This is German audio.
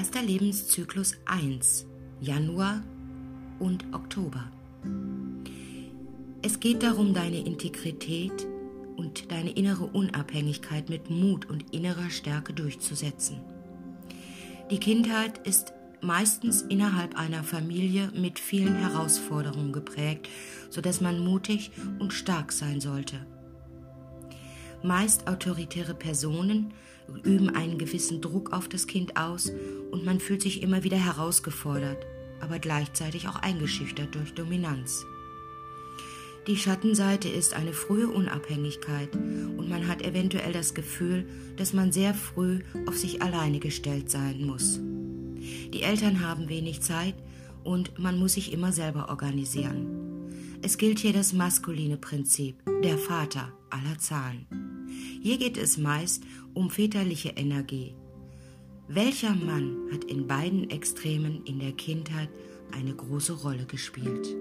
Erster Lebenszyklus 1, Januar und Oktober. Es geht darum, deine Integrität und deine innere Unabhängigkeit mit Mut und innerer Stärke durchzusetzen. Die Kindheit ist meistens innerhalb einer Familie mit vielen Herausforderungen geprägt, sodass man mutig und stark sein sollte. Meist autoritäre Personen üben einen gewissen Druck auf das Kind aus und man fühlt sich immer wieder herausgefordert, aber gleichzeitig auch eingeschüchtert durch Dominanz. Die Schattenseite ist eine frühe Unabhängigkeit und man hat eventuell das Gefühl, dass man sehr früh auf sich alleine gestellt sein muss. Die Eltern haben wenig Zeit und man muss sich immer selber organisieren. Es gilt hier das maskuline Prinzip, der Vater aller Zahlen. Hier geht es meist um väterliche Energie. Welcher Mann hat in beiden Extremen in der Kindheit eine große Rolle gespielt?